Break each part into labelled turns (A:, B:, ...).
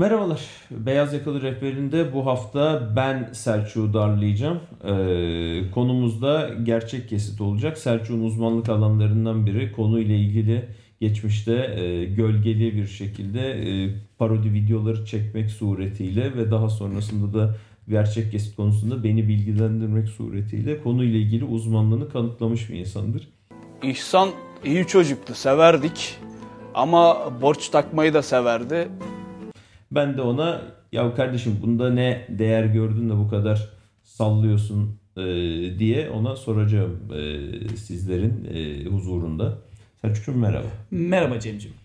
A: Merhabalar. Beyaz Yakalı Rehberi'nde bu hafta ben Selçuk'u darlayacağım. Ee, konumuz da gerçek kesit olacak. Selçuk'un uzmanlık alanlarından biri. Konuyla ilgili geçmişte e, gölgeli bir şekilde e, parodi videoları çekmek suretiyle ve daha sonrasında da gerçek kesit konusunda beni bilgilendirmek suretiyle konuyla ilgili uzmanlığını kanıtlamış bir insandır.
B: İhsan iyi çocuktu, severdik. Ama borç takmayı da severdi.
A: Ben de ona ya kardeşim bunda ne değer gördün de bu kadar sallıyorsun e, diye ona soracağım e, sizlerin e, huzurunda. Selçuk'cum merhaba.
C: Merhaba Cem'ciğim.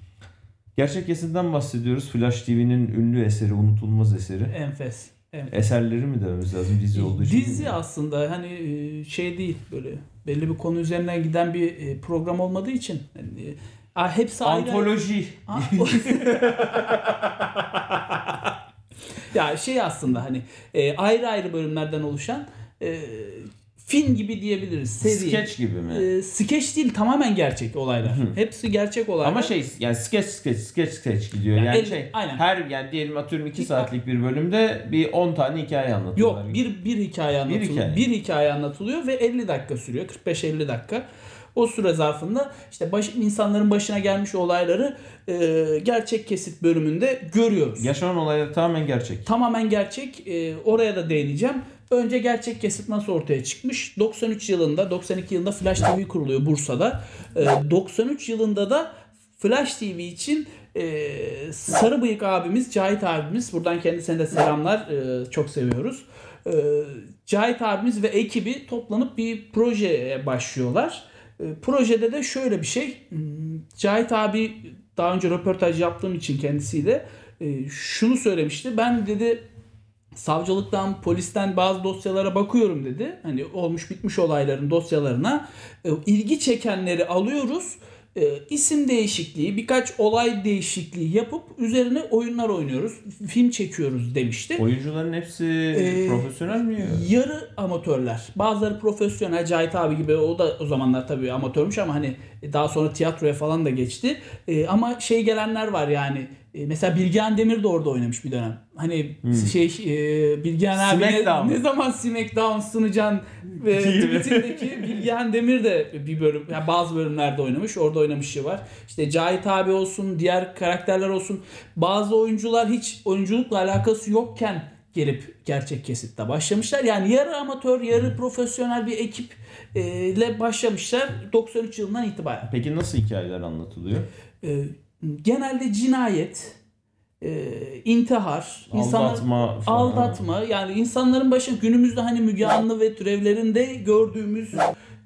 A: Gerçek kesinden bahsediyoruz. Flash TV'nin ünlü eseri, unutulmaz eseri.
C: Enfes. enfes.
A: Eserleri mi dememiz lazım dizi olduğu için?
C: Dizi aslında hani e, şey değil böyle belli bir konu üzerinden giden bir e, program olmadığı için e, hepsi ayrı.
A: Antoloji.
C: Ya şey aslında hani e, ayrı ayrı bölümlerden oluşan e, film gibi diyebiliriz. Seri.
A: Skeç gibi mi?
C: E, skeç değil tamamen gerçek olaylar. Hepsi gerçek olaylar.
A: Ama şey yani skeç skeç skeç skeç gidiyor.
C: Yani
A: Yani,
C: el-
A: şey
C: aynen.
A: her yani diyelim atıyorum 2
C: Bir-
A: saatlik bir bölümde bir 10 tane hikaye
C: Yok
A: anlatıyorlar.
C: bir bir hikaye anlatılıyor.
A: hikaye.
C: Bir hikaye anlatılıyor ve 50 dakika sürüyor. 45-50 dakika. O süre zarfında işte baş, insanların başına gelmiş olayları e, gerçek kesit bölümünde görüyoruz.
A: Yaşanan olaylar tamamen gerçek.
C: Tamamen gerçek. E, oraya da değineceğim. Önce gerçek kesit nasıl ortaya çıkmış? 93 yılında, 92 yılında Flash TV kuruluyor Bursa'da. E, 93 yılında da Flash TV için e, Sarı Bıyık abimiz, Cahit abimiz, buradan kendisine de selamlar, e, çok seviyoruz. E, Cahit abimiz ve ekibi toplanıp bir projeye başlıyorlar. E, projede de şöyle bir şey, hmm, Cahit abi daha önce röportaj yaptığım için kendisiyle e, şunu söylemişti. Ben dedi savcılıktan, polisten bazı dosyalara bakıyorum dedi. Hani olmuş bitmiş olayların dosyalarına e, ilgi çekenleri alıyoruz. E, isim değişikliği, birkaç olay değişikliği yapıp üzerine oyunlar oynuyoruz, film çekiyoruz demişti.
A: Oyuncuların hepsi
C: Ee,
A: profesyonel mi?
C: Yarı amatörler. Bazıları profesyonel. Cahit abi gibi o da o zamanlar tabii amatörmüş ama hani daha sonra tiyatroya falan da geçti. Ee, ama şey gelenler var yani. Ee, mesela Bilgehan Demir de orada oynamış bir dönem. Hani şey e, Bilgehan abi ne, ne zaman Smackdown sunacaksın ve tweetindeki Bilgehan Demir de bir bölüm yani bazı bölümlerde oynamış. Orada oynamışı var. İşte Cahit abi olsun, diğer karakterler olsun. Bazı oyuncular hiç oyunculukla alakası yokken gelip gerçek kesitte başlamışlar. Yani yarı amatör, yarı profesyonel bir ekip e, başlamışlar 93 yılından itibaren.
A: Peki nasıl hikayeler anlatılıyor?
C: E, genelde cinayet, e, intihar,
A: Aldatma falan.
C: aldatma yani insanların başına günümüzde hani Müge Anlı ve türevlerinde gördüğümüz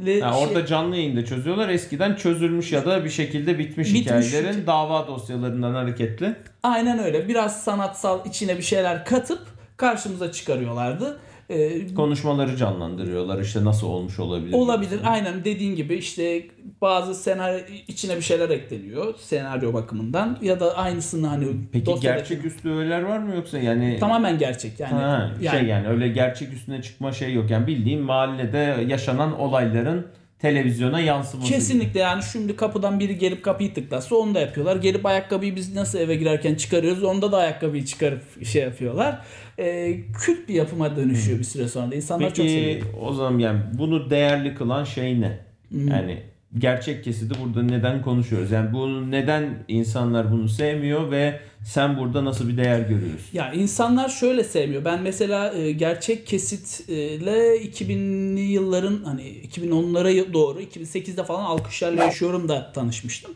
C: le-
A: Ha,
C: şey-
A: orada canlı yayında çözüyorlar. Eskiden çözülmüş ya da bir şekilde bitmiş,
C: Bitmiş
A: hikayelerin
C: hikaye.
A: dava dosyalarından hareketli.
C: aynen öyle biraz sanatsal içine bir şeyler katıp karşımıza çıkarıyorlardı. E,
A: Konuşmaları canlandırıyorlar. İşte nasıl olmuş olabilir.
C: Olabilir. Aynen dediğin gibi işte bazı senaryo içine bir şeyler ekleniyor senaryo bakımından ya da aynısını hani
A: Peki
C: dosyadaki-
A: gerçeküstü öğeler var mı yoksa yani
C: tamamen gerçek yani.
A: Ha,
C: yani
A: şey yani öyle gerçek üstüne çıkma şey yok. Yani bildiğin mahallede yaşanan olayların televizyona yansıması.
C: Kesinlikle yani şimdi kapıdan biri gelip kapıyı tıklasa onu da yapıyorlar. Gelip ayakkabıyı biz nasıl eve girerken çıkarıyoruz onda da ayakkabıyı çıkarıp şey yapıyorlar. Ee, kült bir yapıma dönüşüyor bir süre sonra da. İnsanlar çok seviyor.
A: Peki o zaman yani bunu değerli kılan şey ne?
C: Hmm.
A: Yani gerçek kesidi burada neden konuşuyoruz? Yani bunu neden insanlar bunu sevmiyor ve sen burada nasıl bir değer görüyorsun?
C: Ya insanlar şöyle sevmiyor. Ben mesela e, gerçek kesitle 2000'li yılların hani 2010'lara doğru 2008'de falan alkışlarla yaşıyorum da tanışmıştım.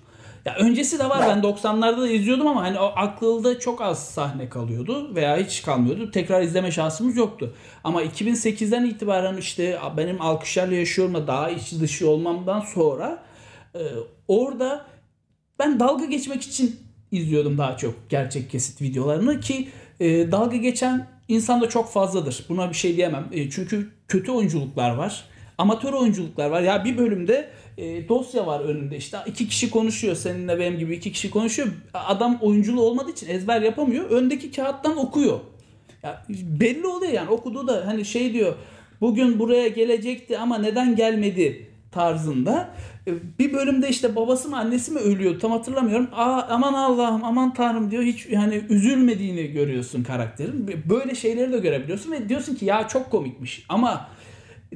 C: Ya öncesi de var. Ben 90'larda da izliyordum ama hani o aklımda çok az sahne kalıyordu veya hiç kalmıyordu. Tekrar izleme şansımız yoktu. Ama 2008'den itibaren işte benim alkışlarla yaşıyorumla daha içi dışı olmamdan sonra e, orada ben dalga geçmek için izliyordum daha çok gerçek kesit videolarını ki e, dalga geçen insan da çok fazladır. Buna bir şey diyemem. E, çünkü kötü oyunculuklar var. Amatör oyunculuklar var. Ya bir bölümde e, dosya var önünde işte iki kişi konuşuyor seninle benim gibi iki kişi konuşuyor. Adam oyunculuğu olmadığı için ezber yapamıyor. Öndeki kağıttan okuyor. Ya belli oluyor yani okuduğu da hani şey diyor bugün buraya gelecekti ama neden gelmedi tarzında. E, Bir bölümde işte babası mı annesi mi ölüyor tam hatırlamıyorum. Aa, aman Allah'ım aman Tanrım diyor. Hiç yani üzülmediğini görüyorsun karakterin. Böyle şeyleri de görebiliyorsun ve diyorsun ki ya çok komikmiş. Ama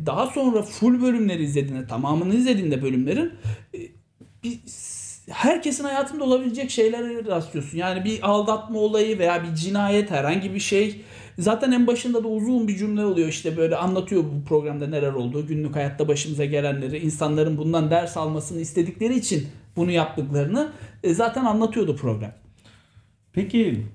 C: daha sonra full bölümleri izlediğinde, tamamını izlediğinde bölümlerin e, bir herkesin hayatında olabilecek şeylere rastlıyorsun. Yani bir aldatma olayı veya bir cinayet herhangi bir şey. Zaten en başında da uzun bir cümle oluyor işte böyle anlatıyor bu programda neler olduğu, günlük hayatta başımıza gelenleri, insanların bundan ders almasını istedikleri için bunu yaptıklarını e, zaten anlatıyordu program.
A: Peki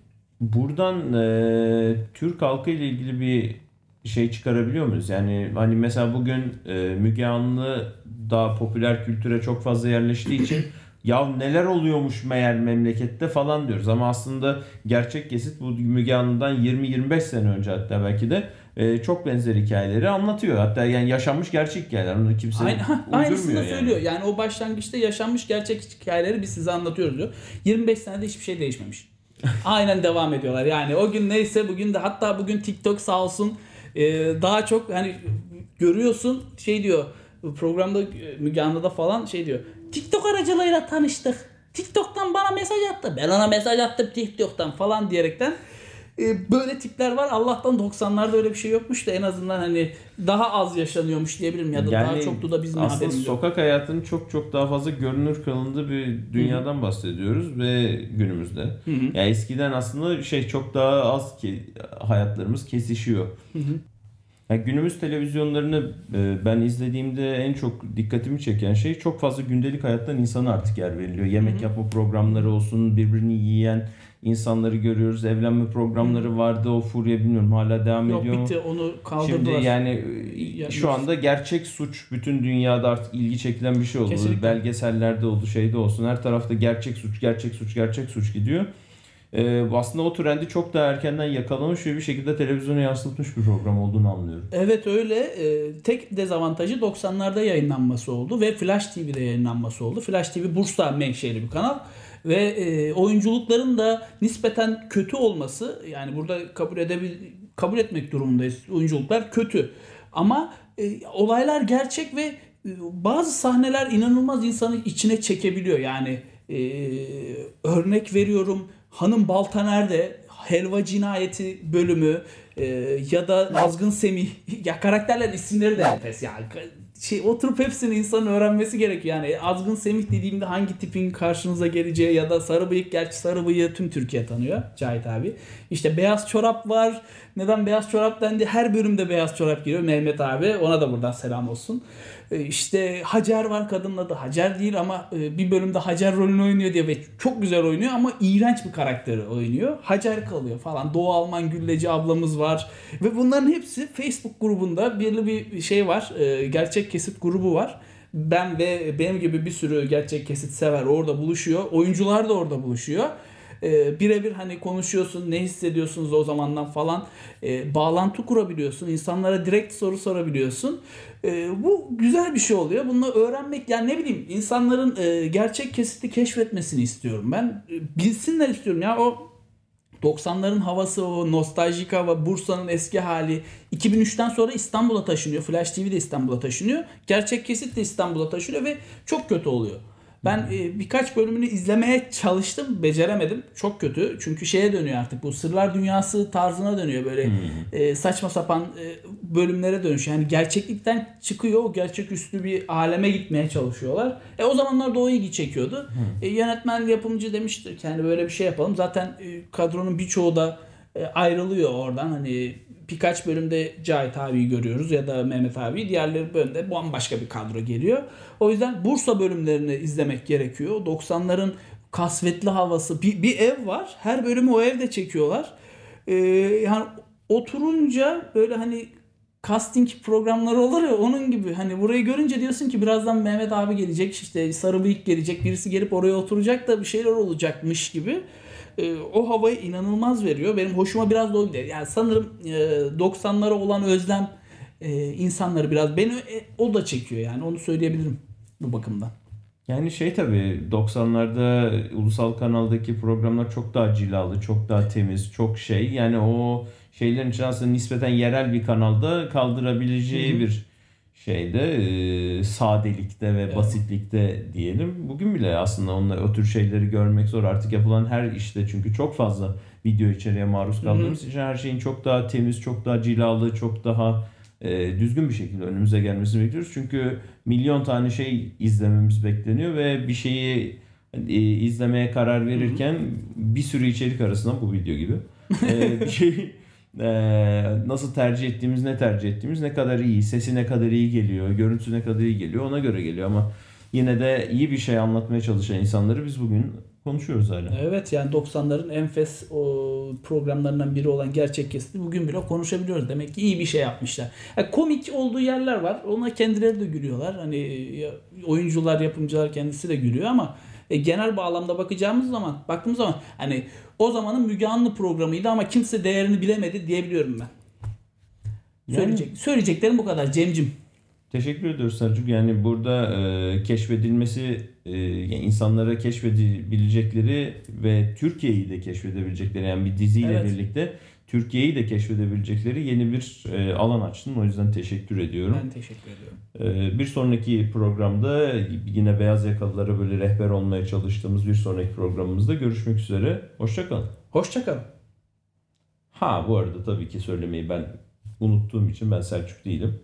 A: buradan e, Türk halkı ile ilgili bir şey çıkarabiliyor muyuz? Yani hani mesela bugün e, Müge Anlı daha popüler kültüre çok fazla yerleştiği için ya neler oluyormuş meğer memlekette falan diyoruz. Ama aslında gerçek kesit bu Müge Anlı'dan 20-25 sene önce hatta belki de e, çok benzer hikayeleri anlatıyor. Hatta yani yaşanmış gerçek hikayeler. Onu kimse
C: Aynı,
A: uydurmuyor yani.
C: söylüyor. Yani. o başlangıçta yaşanmış gerçek hikayeleri biz size anlatıyoruz diyor. 25 senede hiçbir şey değişmemiş. Aynen devam ediyorlar. Yani o gün neyse bugün de hatta bugün TikTok sağ olsun e, daha çok hani görüyorsun şey diyor programda Müge Anlı'da falan şey diyor. TikTok aracılığıyla tanıştık. TikTok'tan bana mesaj attı. Ben ona mesaj attım TikTok'tan falan diyerekten böyle tipler var. Allah'tan 90'larda öyle bir şey yokmuş da en azından hani daha az yaşanıyormuş diyebilirim ya da daha çoktu da bizim
A: aslında
C: haberimiz yok.
A: sokak hayatının çok çok daha fazla görünür kılındığı bir dünyadan bahsediyoruz ve günümüzde. Yani eskiden aslında şey çok daha az ki hayatlarımız kesişiyor. Yani günümüz televizyonlarını e, ben izlediğimde en çok dikkatimi çeken şey çok fazla gündelik hayattan insana artık yer veriliyor. Yemek yapma programları olsun, birbirini yiyen insanları görüyoruz. Evlenme programları vardı. O furya bilmiyorum hala devam
C: Yok
A: ediyor mu?
C: bitti onu kaldırdılar.
A: Şimdi yani e, şu anda gerçek suç bütün dünyada artık ilgi çekilen bir şey oldu.
C: Kesinlikle.
A: Belgesellerde oldu, şeyde olsun. Her tarafta gerçek suç, gerçek suç, gerçek suç gidiyor. Ee, aslında o trendi çok daha erkenden yakalamış ve bir şekilde televizyona yansıtmış bir program olduğunu anlıyorum.
C: Evet öyle. Ee, tek dezavantajı 90'larda yayınlanması oldu ve Flash TV'de yayınlanması oldu. Flash TV Bursa menşeli bir kanal ve e, oyunculukların da nispeten kötü olması yani burada kabul edebil kabul etmek durumundayız. Oyunculuklar kötü. Ama e, olaylar gerçek ve e, bazı sahneler inanılmaz insanı içine çekebiliyor. Yani e, örnek veriyorum Hanım Balta nerede? Helva Cinayeti bölümü e, ya da Azgın Semih ya karakterlerin isimleri de enfes yani şey oturup hepsini insanın öğrenmesi gerekiyor yani Azgın Semih dediğimde hangi tipin karşınıza geleceği ya da sarı bıyık gerçi sarı bıyığı tüm Türkiye tanıyor Cahit abi işte beyaz çorap var neden beyaz çorap dendi her bölümde beyaz çorap giriyor Mehmet abi ona da buradan selam olsun E, işte Hacer var kadının adı Hacer değil ama e, bir bölümde Hacer rolünü oynuyor diye ve çok güzel oynuyor ama iğrenç bir karakteri oynuyor. Hacer kalıyor falan. Doğu Alman Gülleci ablamız var. Ve bunların hepsi Facebook grubunda belirli bir şey var. E, Gerçek kesit grubu var. Ben ve benim gibi bir sürü gerçek kesit sever orada buluşuyor. Oyuncular da orada buluşuyor. E, birebir hani konuşuyorsun ne hissediyorsunuz o zamandan falan E, bağlantı kurabiliyorsun insanlara direkt soru sorabiliyorsun E, bu güzel bir şey oluyor bunu öğrenmek yani ne bileyim insanların e, gerçek kesiti keşfetmesini istiyorum ben E, bilsinler istiyorum ya o 90'ların havası o nostaljik hava Bursa'nın eski hali. 2003'ten sonra İstanbul'a taşınıyor. Flash TV de İstanbul'a taşınıyor. Gerçek kesit de İstanbul'a taşınıyor ve çok kötü oluyor. Ben e, birkaç bölümünü izlemeye çalıştım, beceremedim. Çok kötü. Çünkü şeye dönüyor artık. Bu sırlar dünyası tarzına dönüyor böyle. E, saçma sapan e, bölümlere dönüşüyor. Yani gerçeklikten çıkıyor, o gerçeküstü bir aleme gitmeye çalışıyorlar. E o zamanlar da o ilgi çekiyordu. E, yönetmen yapımcı demiştir ki hani böyle bir şey yapalım. Zaten e, kadronun birçoğu da e, ayrılıyor oradan. Hani birkaç bölümde Cahit abiyi görüyoruz ya da Mehmet abi. Diğerleri bölümde bambaşka bir kadro geliyor. O yüzden Bursa bölümlerini izlemek gerekiyor. 90'ların kasvetli havası. Bir, bir ev var. Her bölümü o evde çekiyorlar. Ee, yani oturunca böyle hani casting programları olur ya onun gibi hani burayı görünce diyorsun ki birazdan Mehmet abi gelecek işte sarı bıyık gelecek birisi gelip oraya oturacak da bir şeyler olacakmış gibi e, o havayı inanılmaz veriyor. Benim hoşuma biraz da o gidiyor. Yani sanırım e, 90'lara olan özlem e, insanları biraz beni e, o da çekiyor yani onu söyleyebilirim bu bakımdan.
A: Yani şey tabii 90'larda ulusal kanaldaki programlar çok daha cilalı, çok daha temiz, çok şey. Yani o şeylerin için aslında nispeten yerel bir kanalda kaldırabileceği bir şeyde e, sadelikte ve
C: Evet.
A: basitlikte diyelim. Bugün bile aslında onlar o tür şeyleri görmek zor. Artık yapılan her işte çünkü çok fazla video içeriğe maruz kaldığımız için her şeyin çok daha temiz, çok daha cilalı, çok daha e, düzgün bir şekilde önümüze gelmesini bekliyoruz. Çünkü milyon tane şey izlememiz bekleniyor ve bir şeyi e, izlemeye karar verirken bir sürü içerik arasından bu video gibi e, bir şey nasıl tercih ettiğimiz, ne tercih ettiğimiz, ne kadar iyi, sesi ne kadar iyi geliyor, görüntüsü ne kadar iyi geliyor ona göre geliyor ama yine de iyi bir şey anlatmaya çalışan insanları biz bugün konuşuyoruz hala.
C: Evet yani 90'ların enfes o programlarından biri olan gerçek kesiti bugün bile konuşabiliyoruz. Demek ki iyi bir şey yapmışlar. Yani komik olduğu yerler var. Ona kendileri de gülüyorlar. Hani oyuncular, yapımcılar kendisi de gülüyor ama e, genel bağlamda bakacağımız zaman, baktığımız zaman hani o zamanın Müge Anlı programıydı ama kimse değerini bilemedi diyebiliyorum ben.
A: Yani-
C: Söyleyecek, söyleyeceklerim bu kadar Cemcim.
A: Teşekkür ediyoruz Selçuk. Yani burada e, keşfedilmesi, e, yani insanlara keşfedebilecekleri ve Türkiye'yi de keşfedebilecekleri yani bir diziyle
C: Evet.
A: birlikte Türkiye'yi de keşfedebilecekleri yeni bir e, alan açtın. O yüzden teşekkür ediyorum.
C: Ben teşekkür ediyorum.
A: E, bir sonraki programda yine beyaz yakalılara böyle rehber olmaya çalıştığımız bir sonraki programımızda görüşmek üzere. Hoşçakalın.
C: Hoşçakalın.
A: Ha bu arada tabii ki söylemeyi ben unuttuğum için ben Selçuk değilim.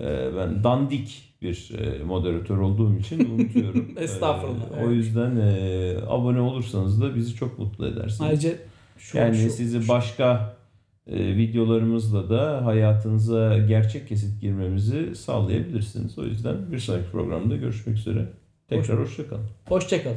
A: Ee, ben dandik bir e, moderatör olduğum için unutuyorum.
C: Estağfurullah, evet.
A: O yüzden e, abone olursanız da bizi çok mutlu edersiniz.
C: Ayrıca şu,
A: yani
C: şu-
A: sizi başka e, videolarımızla da hayatınıza gerçek kesit girmemizi sağlayabilirsiniz. O yüzden bir sonraki programda görüşmek üzere. Tekrar hoşçakalın.
C: Hoşçakalın.